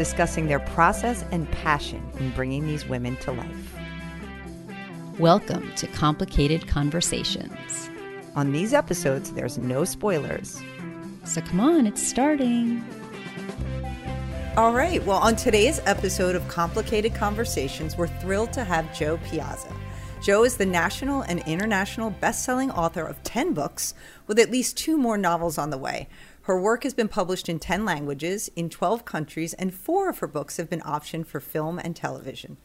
discussing their process and passion in bringing these women to life. Welcome to Complicated Conversations. On these episodes, there's no spoilers. So come on, it's starting. All right. Well, on today's episode of Complicated Conversations, we're thrilled to have Jo Piazza. Jo is the national and international best-selling author of 10 books with at least two more novels on the way. Her work has been published in 10 languages in 12 countries, and four of her books have been optioned for film and television.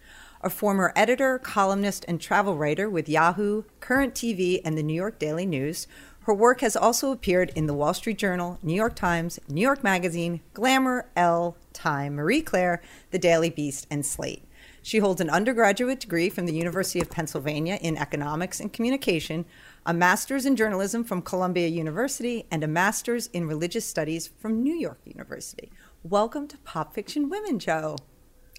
A former editor, columnist, and travel writer with Yahoo, Current TV, and the New York Daily News, her work has also appeared in the Wall Street Journal, New York Times, New York Magazine, Glamour, Elle, Time, Marie Claire, The Daily Beast, and Slate. She holds an undergraduate degree from the University of Pennsylvania in economics and communication, a master's in journalism from Columbia University, and a master's in religious studies from New York University. Welcome to Pop Fiction Women, Jo.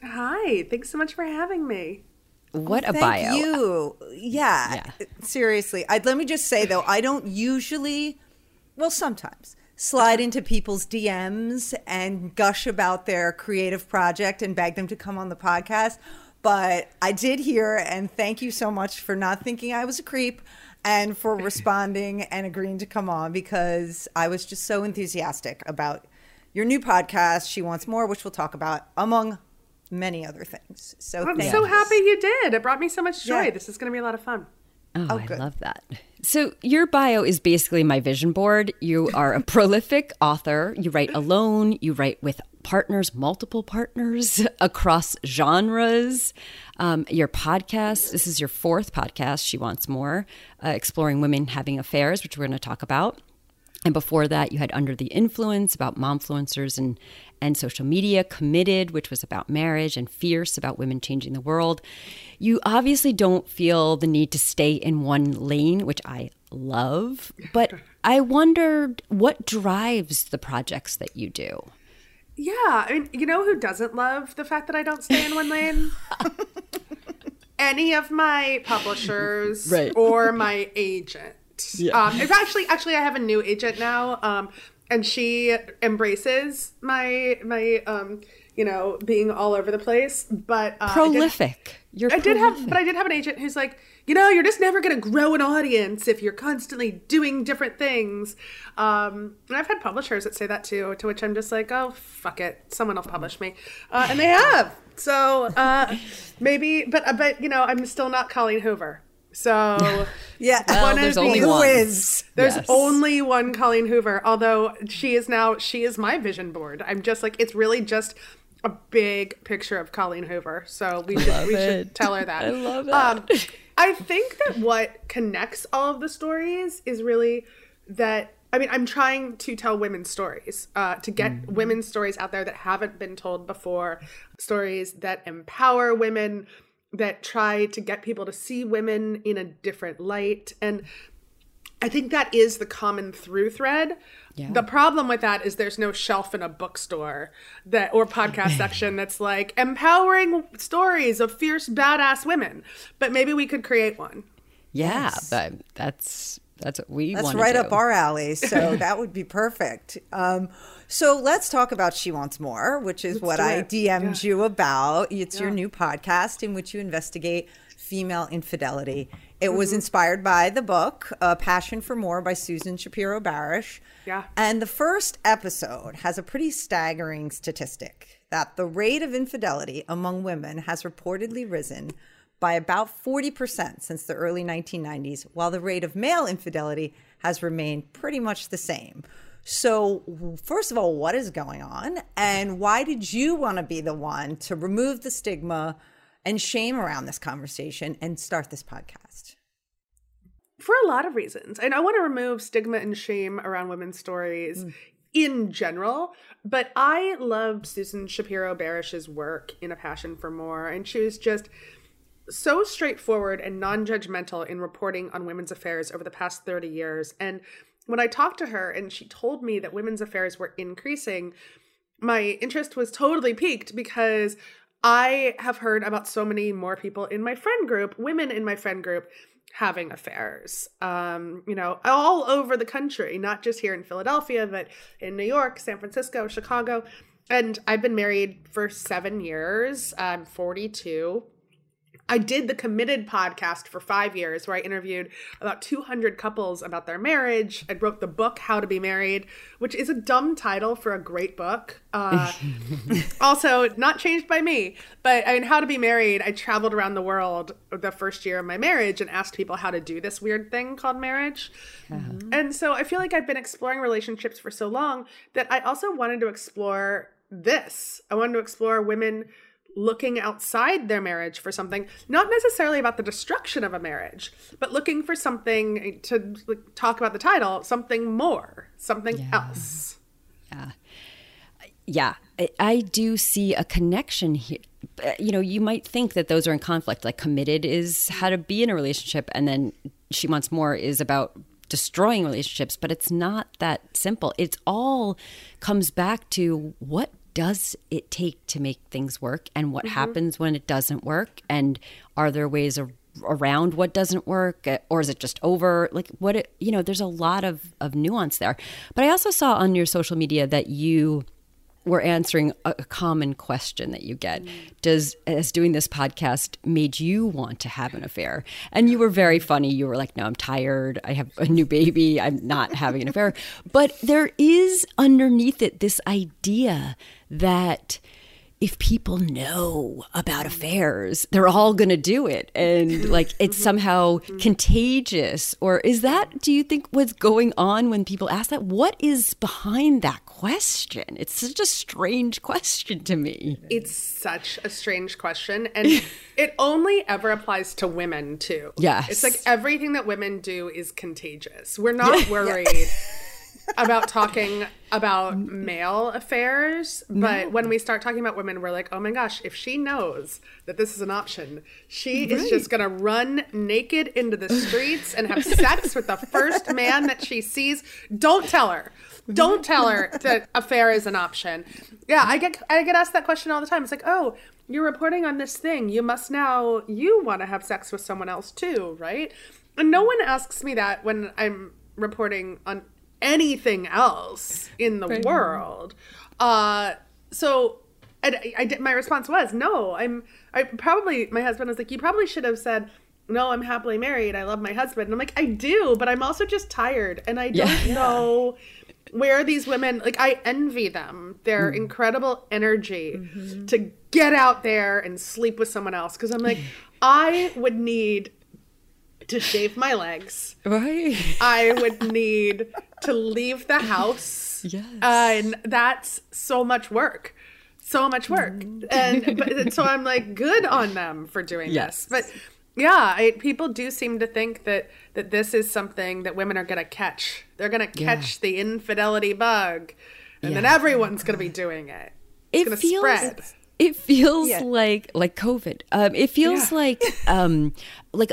Hi, thanks so much for having me. What well, a thank bio. you. Yeah, Yeah. seriously. I, let me just say though, I don't usually, well, sometimes slide into people's DMs and gush about their creative project and beg them to come on the podcast. But I did hear, and thank you so much for not thinking I was a creep and for responding and agreeing to come on because I was just so enthusiastic about your new podcast, She Wants More, which we'll talk about among many other things. So I'm thank so you. happy you did. It brought me so much joy. Yeah. This is going to be a lot of fun. Oh, Oh, I good. love that. So, your bio is basically my vision board. You are a prolific author. You write alone, you write with partners, multiple partners across genres. Um, your podcast, this is your fourth podcast, She Wants More, uh, exploring women having affairs, which we're going to talk about. And before that, you had Under the Influence about momfluencers and, and social media, Committed, which was about marriage, and Fierce about women changing the world. You obviously don't feel the need to stay in one lane, which I love. But I wondered what drives the projects that you do? Yeah, I mean, you know who doesn't love the fact that I don't stay in one lane? Any of my publishers Right. or my agent. Um, it's actually, actually, I have a new agent now, um, and she embraces my my um, you know being all over the place. But uh, I did- Prolific. You're I did have, but I did have an agent who's like, you know, you're just never going to grow an audience if you're constantly doing different things. Um, and I've had publishers that say that too, to which I'm just like, oh, fuck it, someone will publish me, uh, and they have. So uh, maybe, but uh, but you know, I'm still not Colleen Hoover. So Yeah, Well, there's only one. is? there's Yes. only one Colleen Hoover, although she is now she is my vision board. I'm just like it's really just a big picture of Colleen Hoover. So we should we should tell her that. I love it. Um, I think that what connects all of the stories is really that I mean I'm trying to tell women's stories uh, to get Mm-hmm. women's stories out there that haven't been told before, stories that empower women that try to get people to see women in a different light and I think that is the common through thread. Yeah. The problem with that is there's no shelf in a bookstore that or podcast section that's like empowering stories of fierce badass women. But maybe we could create one. yeah, but that's that's what we That's right do. up our alley. So that would be perfect. Um, so let's talk about She Wants More, which is what I. DM'd you about. It's your new podcast in which you investigate female infidelity. It was Mm-hmm. inspired by the book uh, Passion for More by Susan Shapiro Barash. Yeah. And the first episode has a pretty staggering statistic that the rate of infidelity among women has reportedly risen by about 40% since the early 1990s, while the rate of male infidelity has remained pretty much the same. So, first of all, what is going on? And why did you want to be the one to remove the stigma and shame around this conversation and start this podcast? for a lot of reasons. And I want to remove stigma and shame around women's stories. Mm. in general. But I loved Susan Shapiro Barash's work in A Passion for More, and she was just so straightforward and non-judgmental in reporting on women's affairs over the past 30 years. And when I talked to her and she told me that women's affairs were increasing, my interest was totally piqued because I have heard about so many more people in my friend group, women in my friend group, having affairs, um, you know, all over the country, not just here in Philadelphia, but in New York, San Francisco, Chicago. And I've been married for seven years. I'm 42. I did the Committed podcast for five years, where I interviewed about 200 couples about their marriage. I wrote the book How to Be Married, which is a dumb title for a great book. Uh, also, not changed by me, but in How to Be Married, I traveled around the world the first year of my marriage and asked people how to do this weird thing called marriage. Mm-hmm. And so I feel like I've been exploring relationships for so long that I also wanted to explore this. I wanted to explore women looking outside their marriage for something, not necessarily about the destruction of a marriage, but looking for something eh, to talk about the title, something more, something yeah. else. Yeah. Yeah. I do see a connection here. Eh, you know, you might think that those are in conflict. Like, committed is how to be in a relationship, and then she wants more is about destroying relationships, but it's not that simple. It's all comes back to what does it take to make things work? And what mm-hmm. happens when it doesn't work? And are there ways of, around what doesn't work? Or is it just over? Like what it, you know there's a lot of of nuance there. But i also saw on your social media that you we're answering a, common question that you get. Does as doing this podcast made you want to have an affair? And you were very funny. You were like, "No, I'm tired. I have a new baby. I'm not having an affair." But there is underneath it this idea that if people know about affairs, they're all going to do it. And like it's mm-hmm. somehow mm-hmm. contagious. Or is that, do you think, what's going on when people ask that? What is behind that question? It's such a strange question to me. It's such a strange question. And it only ever applies to women, too. Yes. It's like everything that women do is contagious. We're not worried about talking about male affairs, but no. when we start talking about women, we're like, oh my gosh, if she knows that this is an option, she right. is just gonna run naked into the streets and have sex with the first man that she sees. Don't tell her. Don't tell her that affair is an option. Yeah, I get I get asked that question all the time. It's like, oh, you're reporting on this thing. You must now you want to have sex with someone else too, right? And no one asks me that when I'm reporting on anything else in the right. world. Uh, so I, I did, my response was no. I'm I probably my husband was like you probably should have said no. I'm happily married. I love my husband. And I'm like I do, but I'm also just tired and I don't yeah. know where these women like I envy them. Their mm. incredible energy mm-hmm. to get out there and sleep with someone else because I'm like I would need to shave my legs. Right. I would need to leave the house. Yes. and that's so much work. So much work. Mm. And but, so I'm like good on them for doing yes. this. But yeah, I, people do seem to think that that this is something that women are going to catch. They're going to catch yeah. the infidelity bug and yeah. then everyone's going to be doing it. It's it going to spread. It feels yeah. like like COVID. Um, it feels yeah. like um, like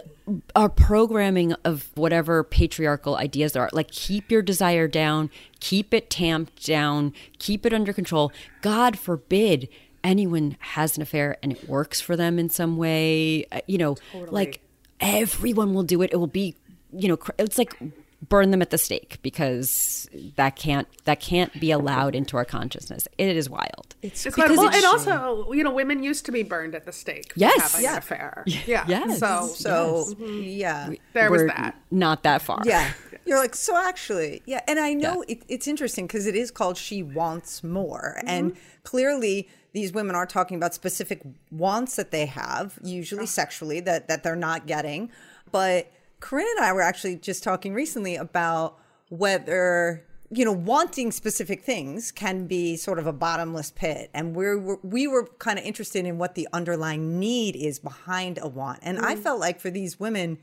our programming of whatever patriarchal ideas there are. Like keep your desire down, keep it tamped down, keep it under control. God forbid anyone has an affair and it works for them in some way. Uh, you know, totally. like everyone will do it. It will be you know, it's like burn them at the stake because that can't that can't be allowed into our consciousness. It is wild. It's, it's well, and also you know women used to be burned at the stake. Yes, having yeah. an affair. Yeah, yes. So so yes. Yeah, there We're was that. Not that far. Yeah. You're like, so actually, yeah. And I know yeah. it, it's interesting because it is called She Wants More. Mm-hmm. And clearly, these women are talking about specific wants that they have, usually sexually, that, that they're not getting. But Corinne and I were actually just talking recently about whether you know wanting specific things can be sort of a bottomless pit and we're we were kind of interested in what the underlying need is behind a want and mm. i felt like for these women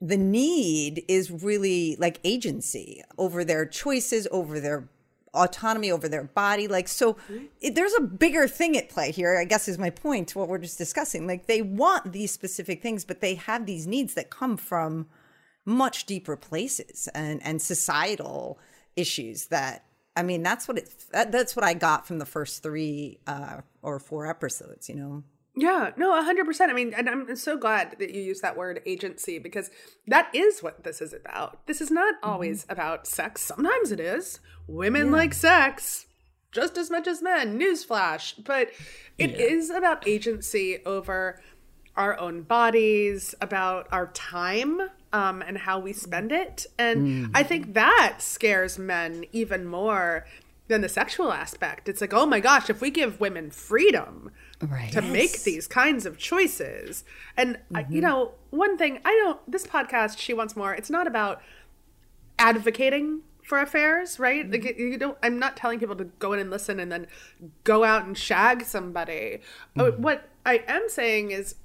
the need is really like agency over their choices over their autonomy over their body. Like, so it, there's a bigger thing at play here, I guess is my point to what we're just discussing. Like, they want these specific things, but they have these needs that come from much deeper places and, and societal issues that, I mean, that's what it. That's what I got from the first three uh, or four episodes, you know? Yeah, no, 100%. I mean, and I'm so glad that you use that word agency because that is what this is about. This is not always mm-hmm. about sex. Sometimes it is. Women yeah. like sex just as much as men. Newsflash. But it yeah. is about agency over our own bodies, about our time um, and how we spend it. And mm. I think that scares men even more than the sexual aspect. It's like, oh my gosh, if we give women freedom right. to yes. make these kinds of choices. And, mm-hmm. I, you know, one thing I don't, this podcast, She Wants More, it's not about advocating for affairs, right? Mm-hmm. Like you don't. I'm not telling people to go in and listen and then go out and shag somebody. Mm-hmm. What I am saying is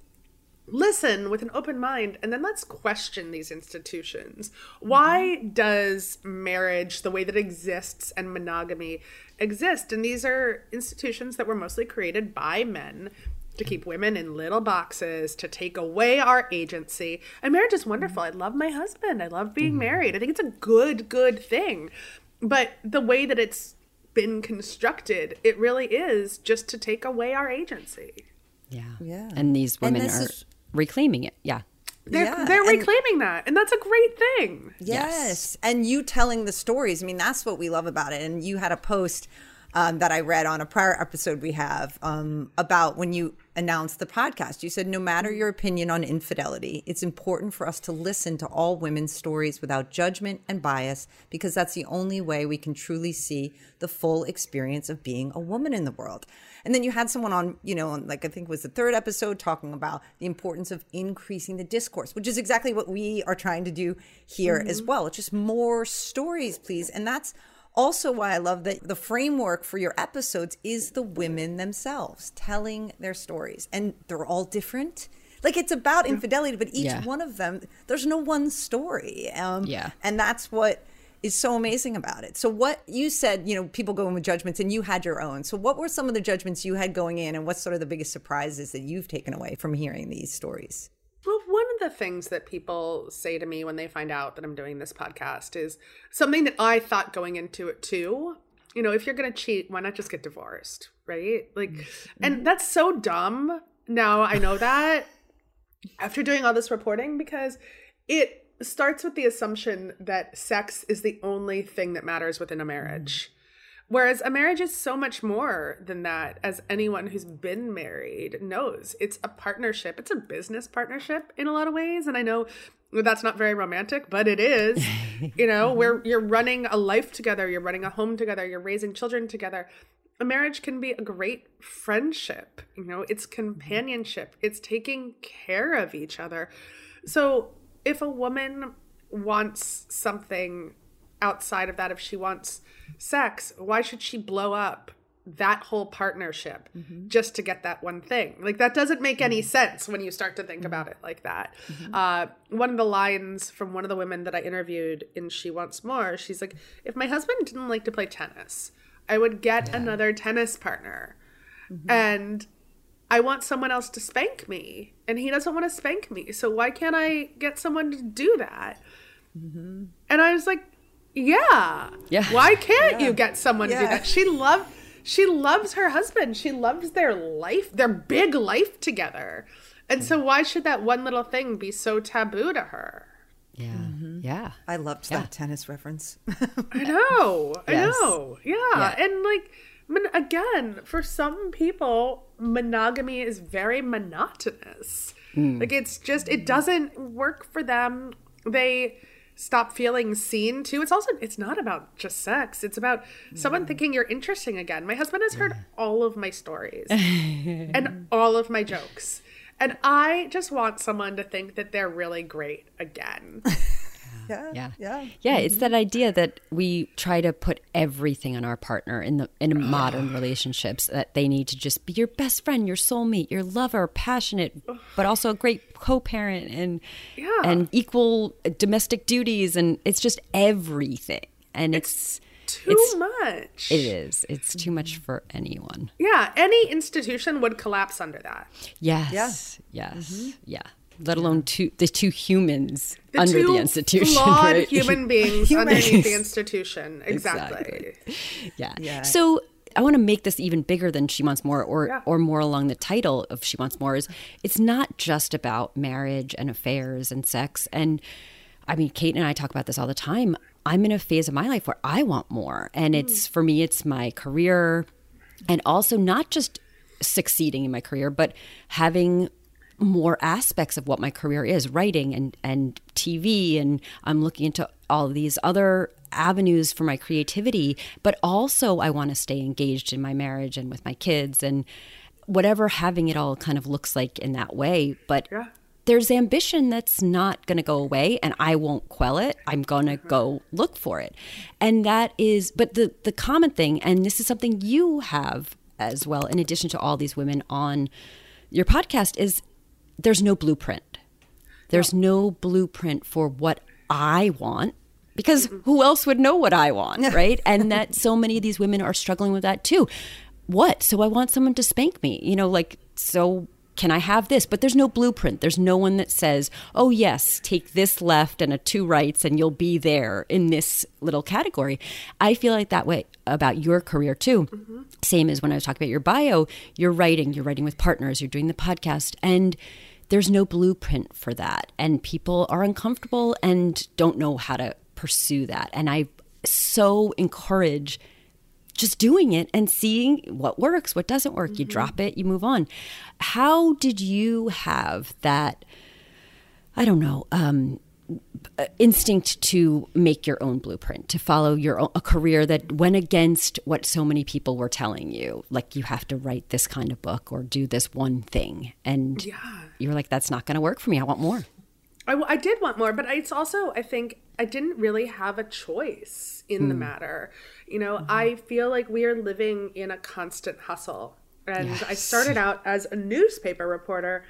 listen with an open mind and then let's question these institutions. Why mm-hmm. does marriage, the way that exists, and monogamy exist? And these are institutions that were mostly created by men to keep women in little boxes, to take away our agency. And marriage is wonderful. I love my husband. I love being mm-hmm. married. I think it's a good, good thing. But the way that it's been constructed, it really is just to take away our agency. Yeah. Yeah. And these women and are is, reclaiming it. Yeah. They're, yeah, they're reclaiming and, that. And that's a great thing. Yes. yes. And you telling the stories. I mean, that's what we love about it. And you had a post um, that I read on a prior episode we have um, about when you announced the podcast. You said, no matter your opinion on infidelity, it's important for us to listen to all women's stories without judgment and bias because that's the only way we can truly see the full experience of being a woman in the world. And then you had someone on, you know, on like I think it was the third episode talking about the importance of increasing the discourse, which is exactly what we are trying to do here mm-hmm. as well. It's just more stories, please. And that's also why I love that the framework for your episodes is the women themselves telling their stories. And they're all different. Like it's about infidelity, but each yeah. one of them, there's no one story. Um, yeah. And that's what is so amazing about it. So what you said, you know, people go in with judgments and you had your own. So what were some of the judgments you had going in and what's sort of the biggest surprises that you've taken away from hearing these stories? Well, one of the things that people say to me when they find out that I'm doing this podcast is something that I thought going into it too. You know, if you're going to cheat, why not just get divorced, right? Like mm-hmm. and that's so dumb. Now I know that after doing all this reporting because it starts with the assumption that sex is the only thing that matters within a marriage. Whereas a marriage is so much more than that, as anyone who's been married knows. It's a partnership, it's a business partnership in a lot of ways. And I know that's not very romantic, but it is. you know, where mm-hmm. you're running a life together, you're running a home together, you're raising children together. A marriage can be a great friendship, you know, it's mm-hmm. companionship, it's taking care of each other. So if a woman wants something outside of that, if she wants sex, why should she blow up that whole partnership mm-hmm. just to get that one thing? Like, that doesn't make any mm-hmm. sense when you start to think mm-hmm. about it like that. Mm-hmm. Uh, one of the lines from one of the women that I interviewed in She Wants More, she's like, if my husband didn't like to play tennis, I would get yeah. another tennis partner. Mm-hmm. And I want someone else to spank me, and he doesn't want to spank me. So why can't I get someone to do that? Mm-hmm. And I was like, yeah, yeah. Why can't yeah. you get someone yeah. to do that? She loved. She loves her husband. She loves their life, their big life together. And so why should that one little thing be so taboo to her? Yeah. Mm-hmm. Yeah. I loved that tennis reference. I know. I know. Yeah. And like again, for some people, monogamy is very monotonous. Mm. Like it's just it doesn't work for them. They stop feeling seen too. It's also it's not about just sex. It's about yeah. someone thinking you're interesting again. My husband has heard all of my stories and all of my jokes. And I just want someone to think that they're really great again. yeah, yeah, yeah. Yeah, it's mm-hmm. that idea that we try to put everything on our partner in the in modern relationships that they need to just be your best friend, your soulmate, your lover, passionate, but also a great co-parent and yeah. and equal uh, domestic duties, and it's just everything. And it's, too It's- much. It is. It's too much mm-hmm. for anyone. Yeah, any institution would collapse under that. Yes. Yes. Mm-hmm. Yeah. Let alone two the two humans The under two the institution. flawed right? human beings Humans. underneath the institution. Exactly. Yeah. Yeah. So I want to make this even bigger than She Wants More or Yeah. or more along the title of She Wants More is it's not just about marriage and affairs and sex. And I mean, Kate and I talk about this all the time. I'm in a phase of my life where I want more. And it's mm. for me, it's my career and also not just succeeding in my career, but having more aspects of what my career is writing and and TV and I'm looking into all these other avenues for my creativity but also I want to stay engaged in my marriage and with my kids and whatever having it all kind of looks like in that way but Yeah. there's ambition that's not going to go away and I won't quell it. I'm going to mm-hmm. go look for it. And that is but the the common thing and this is something you have as well in addition to all these women on your podcast is there's no blueprint. There's no blueprint for what I want because mm-hmm. who else would know what I want, right? And that so many of these women are struggling with that too. What? So I want someone to spank me, you know, like, so can I have this? But there's no blueprint. There's no one that says, oh, yes, take this left and a two rights and you'll be there in this little category. I feel like that way about your career too. Mm-hmm. Same as when I was talking about your bio, you're writing, you're writing with partners, you're doing the podcast. And there's no blueprint for that. And people are uncomfortable and don't know how to pursue that. And i so encourage just doing it and seeing what works what doesn't work. You drop it you move on. How did you have that i don't know um instinct to make your own blueprint to follow your own, a career that went against what so many people were telling you. Like you have to write this kind of book or do this one thing. And Yeah. you're like that's not going to work for me. I want more. I, I did want more, but it's also, I think, I didn't really have a choice in the hmm. matter. You know, mm-hmm. I feel like we are living in a constant hustle. And I started out as a newspaper reporter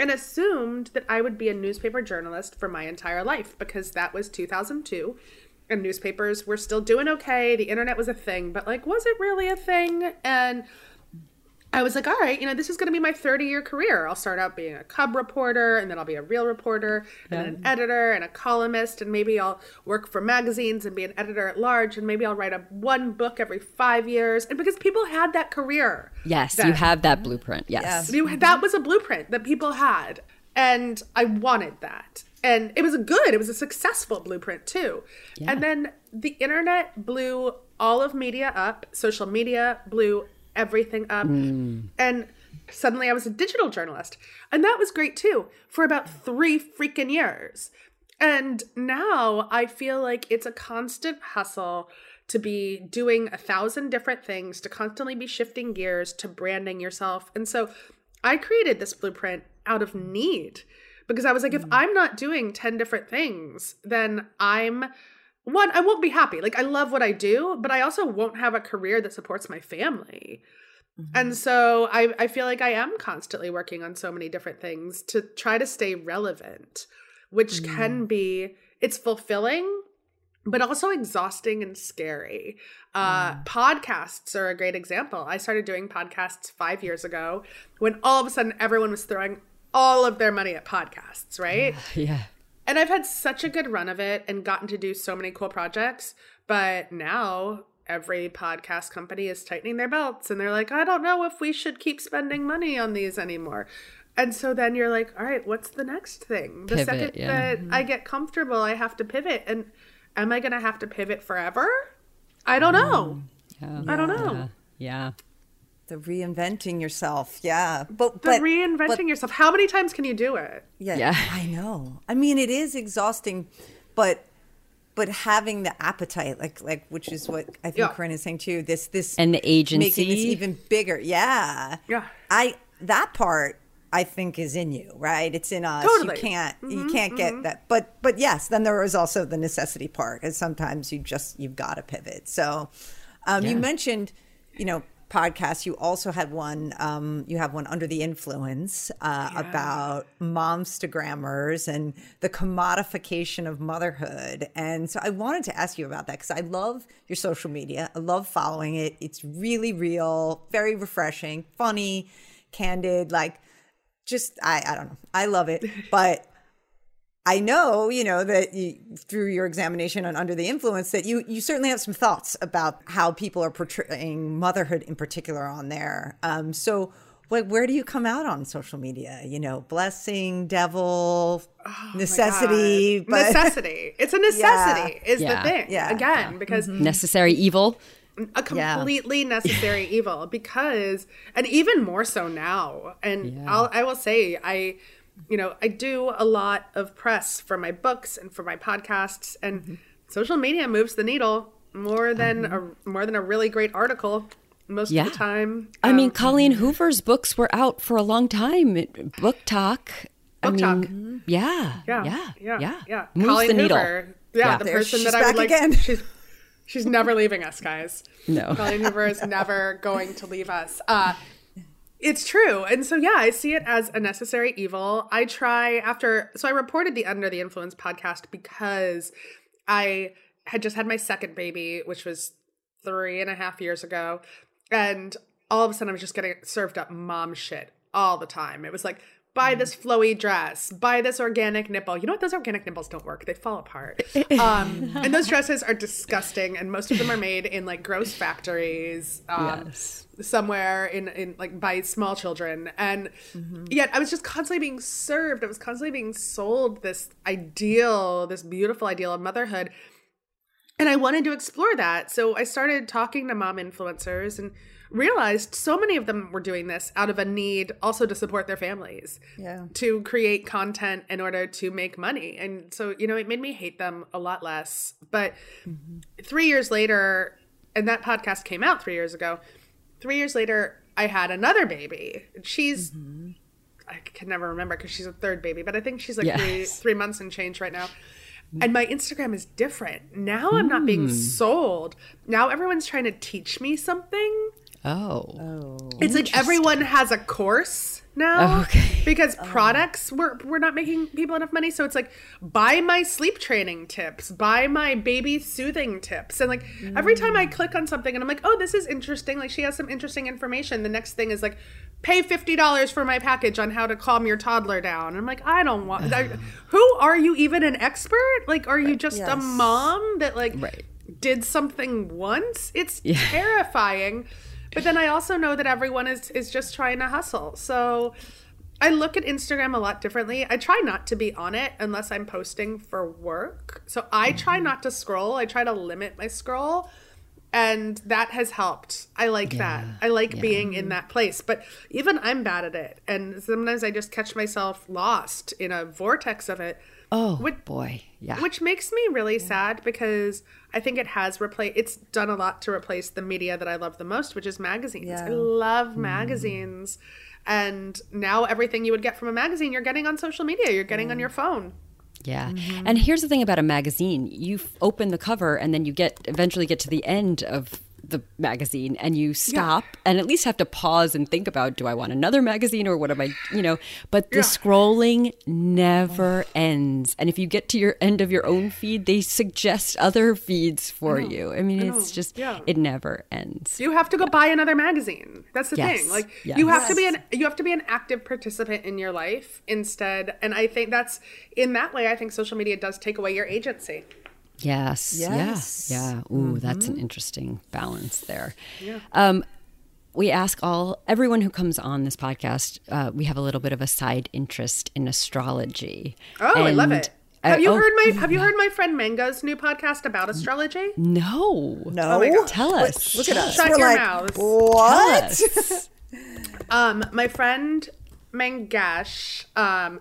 and assumed that I would be a newspaper journalist for my entire life because that was 2002 and newspapers were still doing okay. The internet was a thing, but like, was it really a thing? And I was like, all right, you know, this is going to be my 30 year career. I'll start out being a cub reporter, and then I'll be a real reporter, and then an editor, and a columnist, and maybe I'll work for magazines and be an editor at large, and maybe I'll write a one book every five years. And because people had that career, yes then. you have that blueprint yes You, that was a blueprint that people had, and I wanted that. And it was a good, it was a successful blueprint too. And then the internet blew all of media up, social media blew everything up. Hmm. And suddenly I was a digital journalist. And that was great too for about three freaking years. And now I feel like it's a constant hustle to be doing a thousand different things, to constantly be shifting gears, to branding yourself. And so I created this blueprint out of need because I was like, if hmm. I'm not doing 10 different things, then I'm one, I won't be happy. Like, I love what I do, but I also won't have a career that supports my family. And mm-hmm. so I, I feel like I am constantly working on so many different things to try to stay relevant, which can mm. be, it's fulfilling, but also exhausting and scary. Uh, mm. Podcasts are a great example. I started doing podcasts five years ago when all of a sudden everyone was throwing all of their money at podcasts, right? yeah And I've had such a good run of it and gotten to do so many cool projects. But now every podcast company is tightening their belts and they're like, I don't know if we should keep spending money on these anymore. And so then you're like, all right, what's the next thing? The Pivot, second yeah. that mm-hmm. I get comfortable, I have to pivot. And am I going to have to pivot forever? I don't know. Mm-hmm. yeah I don't know. yeah The reinventing yourself. Yeah. But, The but reinventing but- yourself. How many times can you do it? Yeah, Yeah. I know. I mean, it is exhausting, but but having the appetite, like like which is what I think Yeah. Corinne is saying too. This this And the agency making this even bigger. Yeah, Yeah. I that part I think is in you, right? It's in us. Totally. You can't you can't get that. But but yes, then there is also the necessity part, and sometimes you just you've got to pivot. So um, you mentioned, you know, podcast, you also had one. Um, you have one under the influence uh, about momstagrammers and the commodification of motherhood. And so I wanted to ask you about that because I love your social media. I love following it. It's really real, very refreshing, funny, candid. Like, just I I don't know. I love it, but. I know, you know, that you, through your examination on Under the Influence, that you you certainly have some thoughts about how people are portraying motherhood in particular on there. Um, so, what, where do you come out on social media? You know, blessing, devil, Oh necessity, but necessity. It's a necessity. Is Yeah. the thing Yeah. again because Necessary evil. a completely necessary evil because and even more so now and Yeah. I'll, i will say i you know i do a lot of press for my books and for my podcasts and Mm-hmm. social media moves the needle more than a more than a really great article most Yeah. of the time I mean, Um, Colleen Hoover's books were out for a long time. It- BookTok. I Book mean, Talk. Yeah, yeah yeah, yeah yeah, yeah Moves Colleen the needle. Hoover, yeah, Yeah. the There person that i would back like again. she's she's never leaving us guys No. Colleen Hoover is never going to leave us. Uh, it's true. And so, yeah, I see it as a necessary evil. I try after, so I reported the Under the Influence podcast because I had just had my second baby, which was three and a half years ago. And all of a sudden, I was just getting served up mom shit all the time. It was like, buy this flowy dress, buy this organic nipple. You know what? Those organic nipples don't work. They fall apart. Um, and those dresses are disgusting. And most of them are made in like gross factories. Um, Yes. somewhere in in like by small children and yet i was just constantly being served i was constantly being sold this ideal this beautiful ideal of motherhood and i wanted to explore that so i started talking to mom influencers and realized so many of them were doing this out of a need also to support their families Yeah. to create content in order to make money. And so you know it made me hate them a lot less. But mm-hmm. three years later and that podcast came out three years ago three years later i had another baby. She's mm-hmm. i can never remember because she's a third baby but i think she's like three three months and change right now. Mm. And my instagram is different. Now i'm not being mm. sold. Now everyone's trying to teach me something Oh. oh. it's like everyone has a course now oh, Okay. because oh. products we're, we're not making people enough money. So it's like buy my sleep training tips buy my baby soothing tips. And like every time i mm. click on something and i'm like oh this is interesting. Like she has some interesting information. The next thing is like pay $50 for my package on how to calm your toddler down. And i'm like i don't want I, who are you even an expert? Like are you just a mom that like Right. did something once? It's Yeah. terrifying but then i also know that everyone is is just trying to hustle. So i look at instagram a lot differently. I try not to be on it unless i'm posting for work. So i try Mm-hmm. not to scroll. I try to limit my scroll and that has helped. I like that. I like being in that place. But even i'm bad at it and sometimes i just catch myself lost in a vortex of it Oh What- boy. Yeah. which makes me really sad because I think it has replaced. It's done a lot to replace the media that I love the most, which is magazines. Yeah. I love mm-hmm. magazines, and now everything you would get from a magazine, you're getting on social media. You're getting on your phone. Yeah. Mm-hmm. And here's the thing about a magazine. You open the cover and then you get eventually get to the end of the magazine and you stop and at least have to pause and think about do I want another magazine or what am I, you know, but the Yeah. scrolling never ends. And if you get to your end of your own feed, they suggest other feeds for you. I mean, it's just Yeah. it never ends. You have to go buy another magazine. That's the Yes. thing. Like Yes. you have to be an you have to be an active participant in your life instead. And I think that's in that way. I think social media does take away your agency. Yes. Yes. Yeah. Yeah. Ooh, that's an interesting balance there. Um, we ask all everyone who comes on this podcast. Uh, we have a little bit of a side interest in astrology. Oh, I love it. Have you oh, heard my Have you heard my friend Mangesh's new podcast about astrology? No. No, my God. Tell us. Look at us. Shut We're your like, mouths. What? us. Um, my friend Mangesh um,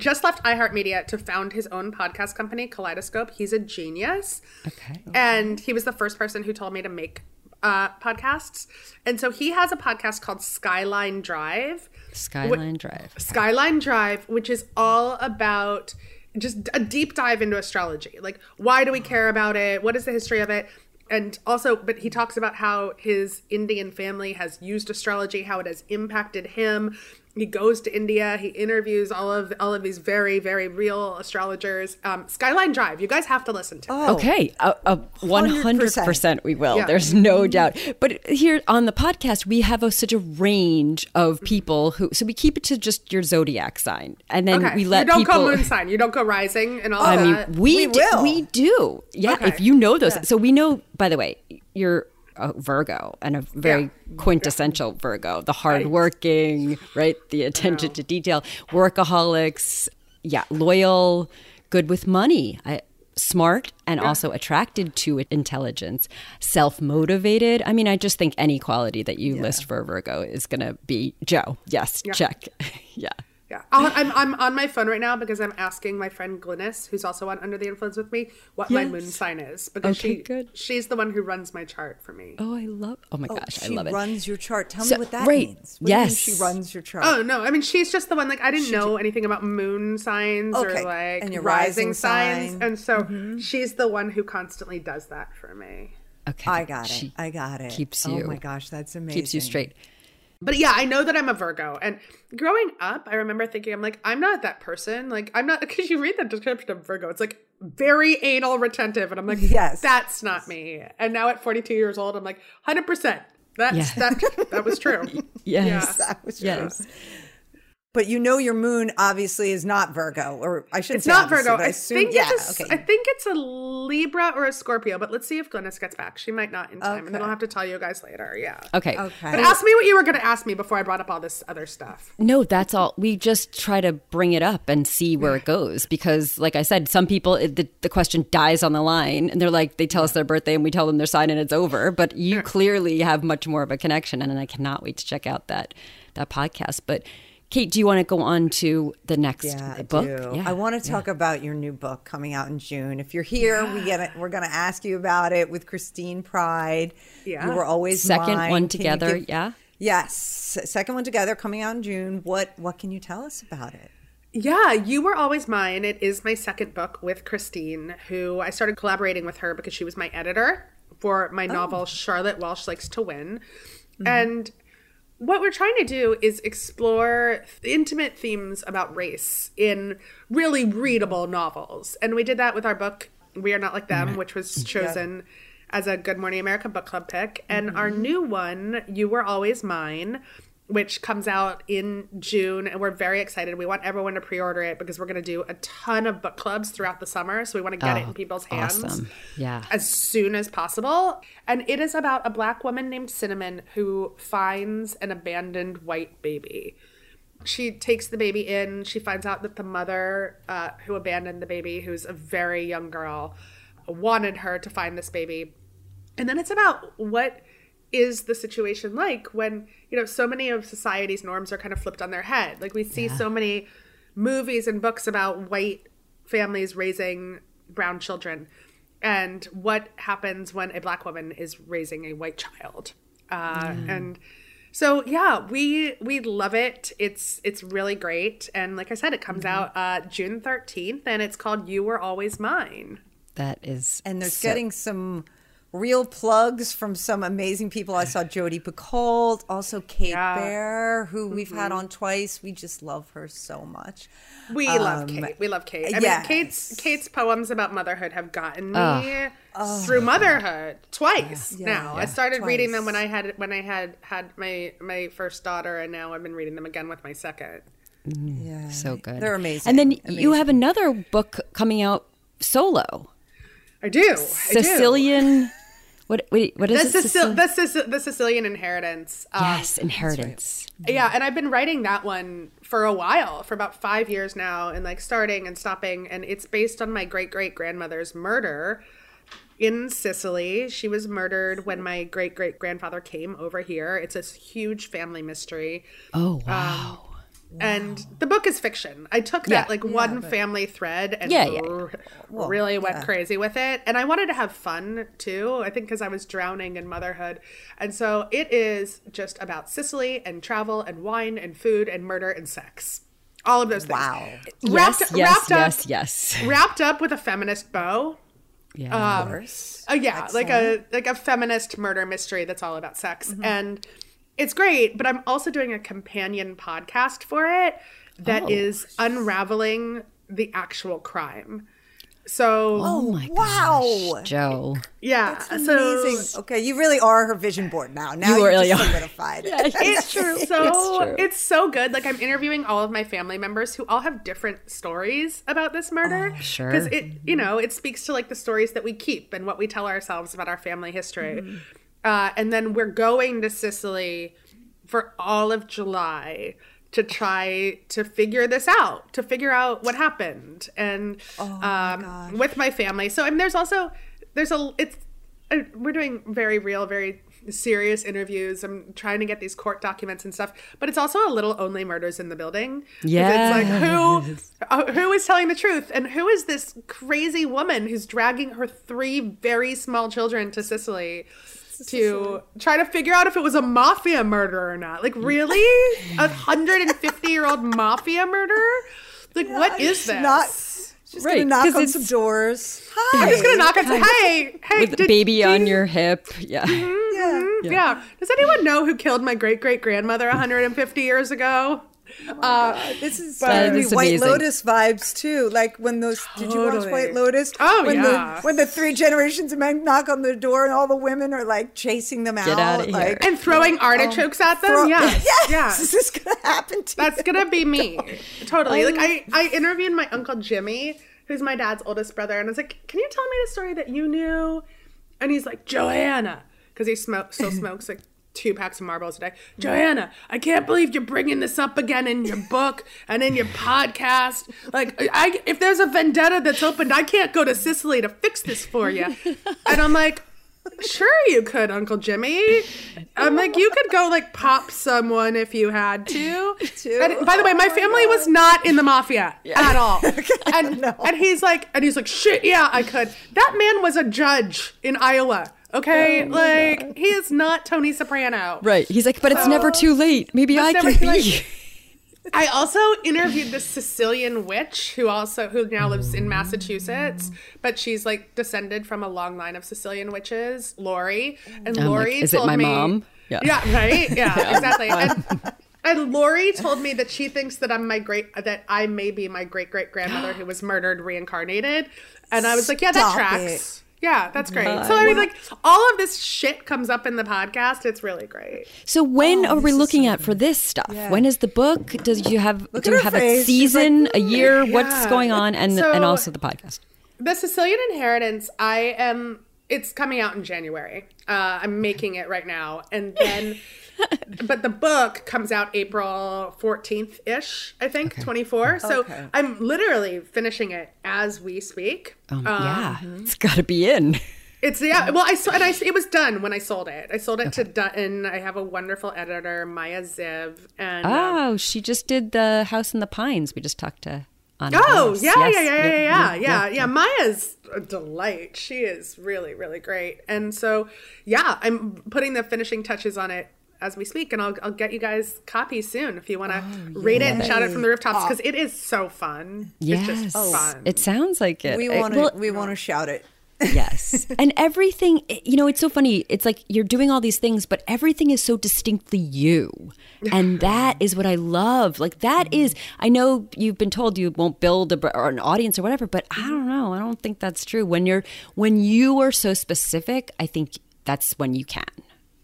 just left iHeartMedia to found his own podcast company, Kaleidoscope. He's a genius. Okay. And he was the first person who told me to make uh, podcasts. And so he has a podcast called Skyline Drive. Skyline Drive. Skyline Drive, which is all about just a deep dive into astrology. Like, why do we care about it? What is the history of it? and also, but he talks about how his Indian family has used astrology, how it has impacted him. He goes to India. He interviews all of all of these very very real astrologers. Um, Skyline Drive. You guys have to listen to. Oh, Okay, a a one hundred 100%. we will. Yeah. There's no doubt. But here on the podcast, we have a, such a range of people who. So we keep it to just your zodiac sign, and then Okay. we let you don't people. go moon sign. You don't go rising and all I that. mean, we We do, will. we do. Yeah, Okay. if you know those. So we know. By the way, you're a Virgo and a very Yeah. quintessential Virgo, the hardworking, right? The attention to detail, workaholics. Yeah, loyal, good with money. I, smart and also attracted to intelligence, self motivated. I mean, I just think any quality that you list for a Virgo is going to be Jo. Yes, check. yeah. Yeah, I'll, I'm I'm on my phone right now because I'm asking my friend Glynis, who's also on Under the Influence with me, what my moon sign is because Okay, she good. she's the one who runs my chart for me. Oh, I love. Oh my Oh, gosh, I love it. runs your chart. Tell So- me what that right. means. What do mean Yes. she runs your chart. Oh no, I mean she's just the one. Like I didn't know anything about moon signs Okay, or like and your rising, rising signs, sign. and so mm-hmm. she's the one who constantly does that for me. Okay, I got it. I got it. keeps oh you. Oh my gosh, that's amazing. keeps you straight. But yeah, I know that I'm a Virgo. And growing up, I remember thinking, I'm like, I'm not that person. Like, I'm not, because you read the description of Virgo, it's like very anal retentive. And I'm like, Yes. that's not me. And now at 42 years old, I'm like, 100%. That's, Yeah. that, that was true. Yes. That was Yes. True. But you know your moon obviously is not Virgo, or I shouldn't It's say not Virgo. but I, I assume, think yeah, it's a, okay. I think it's a Libra or a Scorpio, but let's see if Glennis gets back. She might not in time, and then I'll have to tell you guys later. Yeah. Okay. Okay. But ask me what you were going to ask me before I brought up all this other stuff. No, that's all. We just try to bring it up and see where it goes because, like I said, some people the, the question dies on the line, and they're like, they tell us their birthday, and we tell them their sign, and it's over. But you clearly have much more of a connection, and I cannot wait to check out that that podcast. But Kate, do you want to go on to the next Yeah, I book? do. I want to talk about your new book coming out in June. If you're here, we get it. We're going to ask you about it with Christine Pride. Yeah. you were always Second mine. one together, give- yeah? Yes, second one together coming out in June. What what can you tell us about it? Yeah, You Were Always Mine. It is my second book with Christine, who I started collaborating with her because she was my editor for my oh. novel Charlotte Walsh Likes to Win. Mm-hmm. And what we're trying to do is explore intimate themes about race in really readable novels. And we did that with our book We Are Not Like Them, mm-hmm. which was chosen as a Good Morning America book club pick. And our mm-hmm. new one, You Were Always Mine, which comes out in June, and we're very excited. We want everyone to pre-order it because we're going to do a ton of book clubs throughout the summer, so we want to get it in people's hands Awesome. Yeah. as soon as possible. And it is about a black woman named Cinnamon who finds an abandoned white baby. She takes the baby in. She finds out that the mother uh, who abandoned the baby, who's a very young girl, wanted her to find this baby. And then it's about what is the situation like when, you know, so many of society's norms are kind of flipped on their head. Like we see so many movies and books about white families raising brown children and what happens when a black woman is raising a white child. Uh, And so yeah, we we love it. It's it's really great. And like I said, it comes out uh, June 13th and it's called You Were Always Mine. That is. And there's so- getting some real plugs from some amazing people. I saw Jodi Picoult, also Kate Yeah. Baer, who we've had on twice. We just love her so much. We love Um, Kate. We love Kate. I yes. mean, Kate's Kate's poems about motherhood have gotten me through motherhood twice. Yeah. now I Yeah. started reading them when I had when I had had my my first daughter, and now I've been reading them again with my second. Yeah. so good. They're amazing. And then you have another book coming out solo. I do. I do. What? Wait. What The, is it? Sicil- the, Sic- the Sicilian Inheritance. Um, yes, inheritance. Yeah, and I've been writing that one for a while, for about five years now, and like starting and stopping. And it's based on my great great grandmother's murder in Sicily. She was murdered when my great great grandfather came over here. It's a huge family mystery. Oh wow. And the book is fiction. I took Yeah. that like one family thread and Yeah, yeah, r- really went yeah. crazy with it. And I wanted to have fun too. I think because I was drowning in motherhood. And so it is just about Sicily and travel and wine and food and murder and sex. All of those things. Wow. yes, Wrapped, yes, wrapped yes, up, yes. wrapped up with a feminist bow. Yeah. Of um, course. Oh yeah, like a like a feminist murder mystery that's all about sex, mm-hmm. and it's great. But I'm also doing a companion podcast for it that Oh. is unraveling the actual crime. So oh my oh, wow. gosh, Jo. yeah, so Amazing. Okay, you really are her vision board now. Now You you really are. solidified. it's true. So true. it's so good. Like I'm interviewing all of my family members who all have different stories about this murder. Oh, sure. Because it, you know, it speaks to like the stories that we keep and what we tell ourselves about our family history. Mm-hmm. Uh, and then we're going to Sicily for all of July to try to figure this out, to figure out what happened, and um, with my family. So I mean, there's also there's a it's uh, we're doing very real, very serious interviews. I'm trying to get these court documents and stuff, but it's also a little only murders in the building. Yeah, it's like who uh, who is telling the truth, and who is this crazy woman who's dragging her three very small children to Sicily? To try to figure out if it was a mafia murder or not. Like, really? A 150 year old mafia murder? Like, what is this? Not just Right, gonna knock 'cause on it's- some doors. Hi. I'm just gonna knock and say, hey, hey, With did- baby do on your hip. Yeah. Mm-hmm, mm-hmm. Yeah. Yeah. Does anyone know who killed my great great grandmother 150 years ago? Uh, This is That giving me is White amazing. Lotus vibes too. Like when those did you watch Totally. White Lotus? Oh, when yeah. The, when the three generations of men knock on the door and all the women are like chasing them out. outta here. Like, and throwing artichokes at them? throw- yes. yes. Yeah. Is this gonna happen to That's you? gonna be me. Totally. Like I, I interviewed my uncle Jimmy, who's my dad's oldest brother, and I was like, "Can you tell me the story that you knew?" And he's like, "Joanna," because he smoke still smokes like two packs of Marlboros a day. Joanna, I can't believe you're bringing this up again in your book and in your podcast. Like, I if there's a vendetta that's opened, I can't go to Sicily to fix this for you. And I'm like. Sure, you could, Uncle Jimmy. I'm like, you could go like pop someone if you had to. And by the way, oh my family was not in the mafia at all. And and he's like, and he's like, shit, yeah, I could. That man was a judge in Iowa. Okay, oh like he is not Tony Soprano. Right. He's like, but it's never too late. Maybe I can be. late. I also interviewed this Sicilian witch who also who now lives in Massachusetts, but she's like descended from a long line of Sicilian witches, Lori. And I'm like, Lori is it my me, mom? Yeah. Yeah. right. Yeah, exactly. And, and Lori told me that she thinks that I'm my great that I may be my great great grandmother who was murdered reincarnated, and I was like, yeah, that Stop tracks. it. Yeah, that's great. So I mean, like all of this shit comes up in the podcast. It's really great. So when are we looking at for this stuff? Yeah. When is the book? Does you have Look do you have face. a She's like, season, a "Mm, year? What's going on? And So- and also the podcast. The Sicilian Inheritance, I am. It's coming out in January. Uh, I'm making it right now, and then, but the book comes out April 14th ish, I think, 24. So Okay. I'm literally finishing it as we speak. Um, Uh, yeah, it's got to be in. It's yeah. Well, I saw and I it was done when I sold it. I sold it to Dutton. I have a wonderful editor, Maya Ziv, and um, Oh, she just did the House in the Pines. We just talked to. On Oh House. yeah, Yes. yeah, yeah, yeah, yeah, yeah, yeah. Maya's a delight. She is really, really great. And so, yeah, I'm putting the finishing touches on it as we speak, and I'll, I'll get you guys copies soon if you want to oh, read it and shout it from the rooftops because it is so fun. Yes, It's just oh, fun. it sounds like it. We want to. well, we want to shout it. yes and everything you know it's so funny it's like you're doing all these things but everything is so distinctly you and that is what i love like that mm. is i know you've been told you won't build a, or an audience or whatever but i don't know i don't think that's true when you're when you are so specific i think that's when you can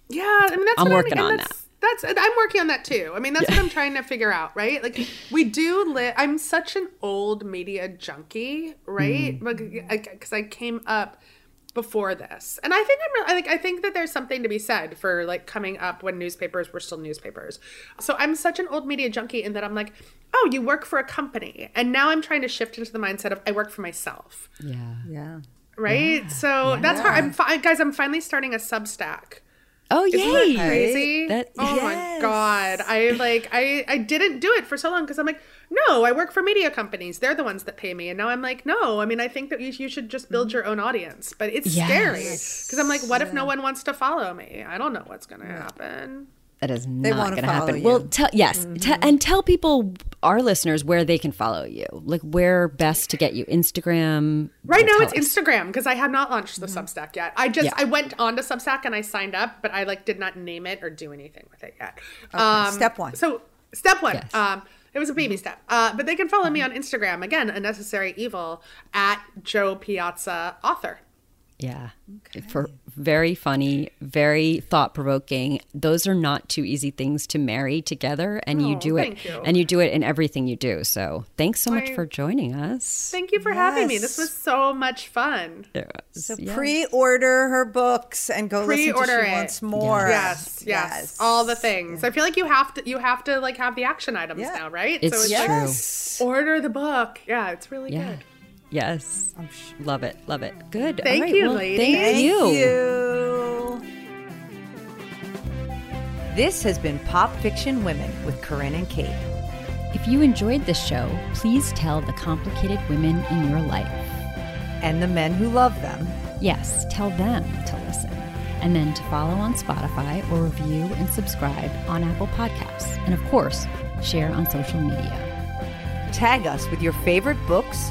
Yeah, I mean that's I'm what working I mean, on and that's, That's I'm working on that too. I mean, that's what I'm trying to figure out, right? Like we do live. I'm such an old media junkie, right? Mm. Because I came up before this, and I think I'm. re- I think I think that there's something to be said for like coming up when newspapers were still newspapers. So I'm such an old media junkie in that I'm like, oh, you work for a company, and now I'm trying to shift into the mindset of I work for myself yeah Yeah. right? so that's hard. I'm fi- guys. I'm finally starting a Substack. Oh that crazy? That- oh my god! I like I I didn't do it for so long because I'm like, no, I work for media companies. They're the ones that pay me, and now I'm like, no. I mean, I think that you, you should just build mm. your own audience, but it's scary because I'm like, what if no one wants to follow me? I don't know what's gonna happen. That is They not going to happen. you. Well, tell yes, te- and tell people our listeners where they can follow you. Like where best to get you? Instagram. Right now it's us. Instagram because I have not launched the Substack yet. I just Yeah. I went onto Substack and I signed up, but I like did not name it or do anything with it yet. Um, step one. So step one. Yes. Um, it was a baby step. Uh, but they can follow me on Instagram again, a necessary evil at Jo Piazza author. Yeah. For very funny, very thought provoking. Those are not two easy things to marry together and you Oh, do it you. and you do it in everything you do. So, thanks so much I- for joining us. Thank you for having me. This was so much fun. Was- So yeah. pre-order her books and go listen to Pre-order She it. Wants More. Yes, yes, all the things. I feel like you have to you have to like have the action items Yeah. now, right? It's so true. Yes. like order the book. Yeah, it's really Yeah. good. Yes. Sh- Love it. Love it. Good. Thank right. you, well, ladies. Thank, Thank you. you. This has been Pop Fiction Women with Corinne and Kate. If you enjoyed this show, please tell the complicated women in your life. And the men who love them. Yes, tell them to listen. And then to follow on Spotify or review and subscribe on Apple Podcasts. And of course, share on social media. Tag us with your favorite books,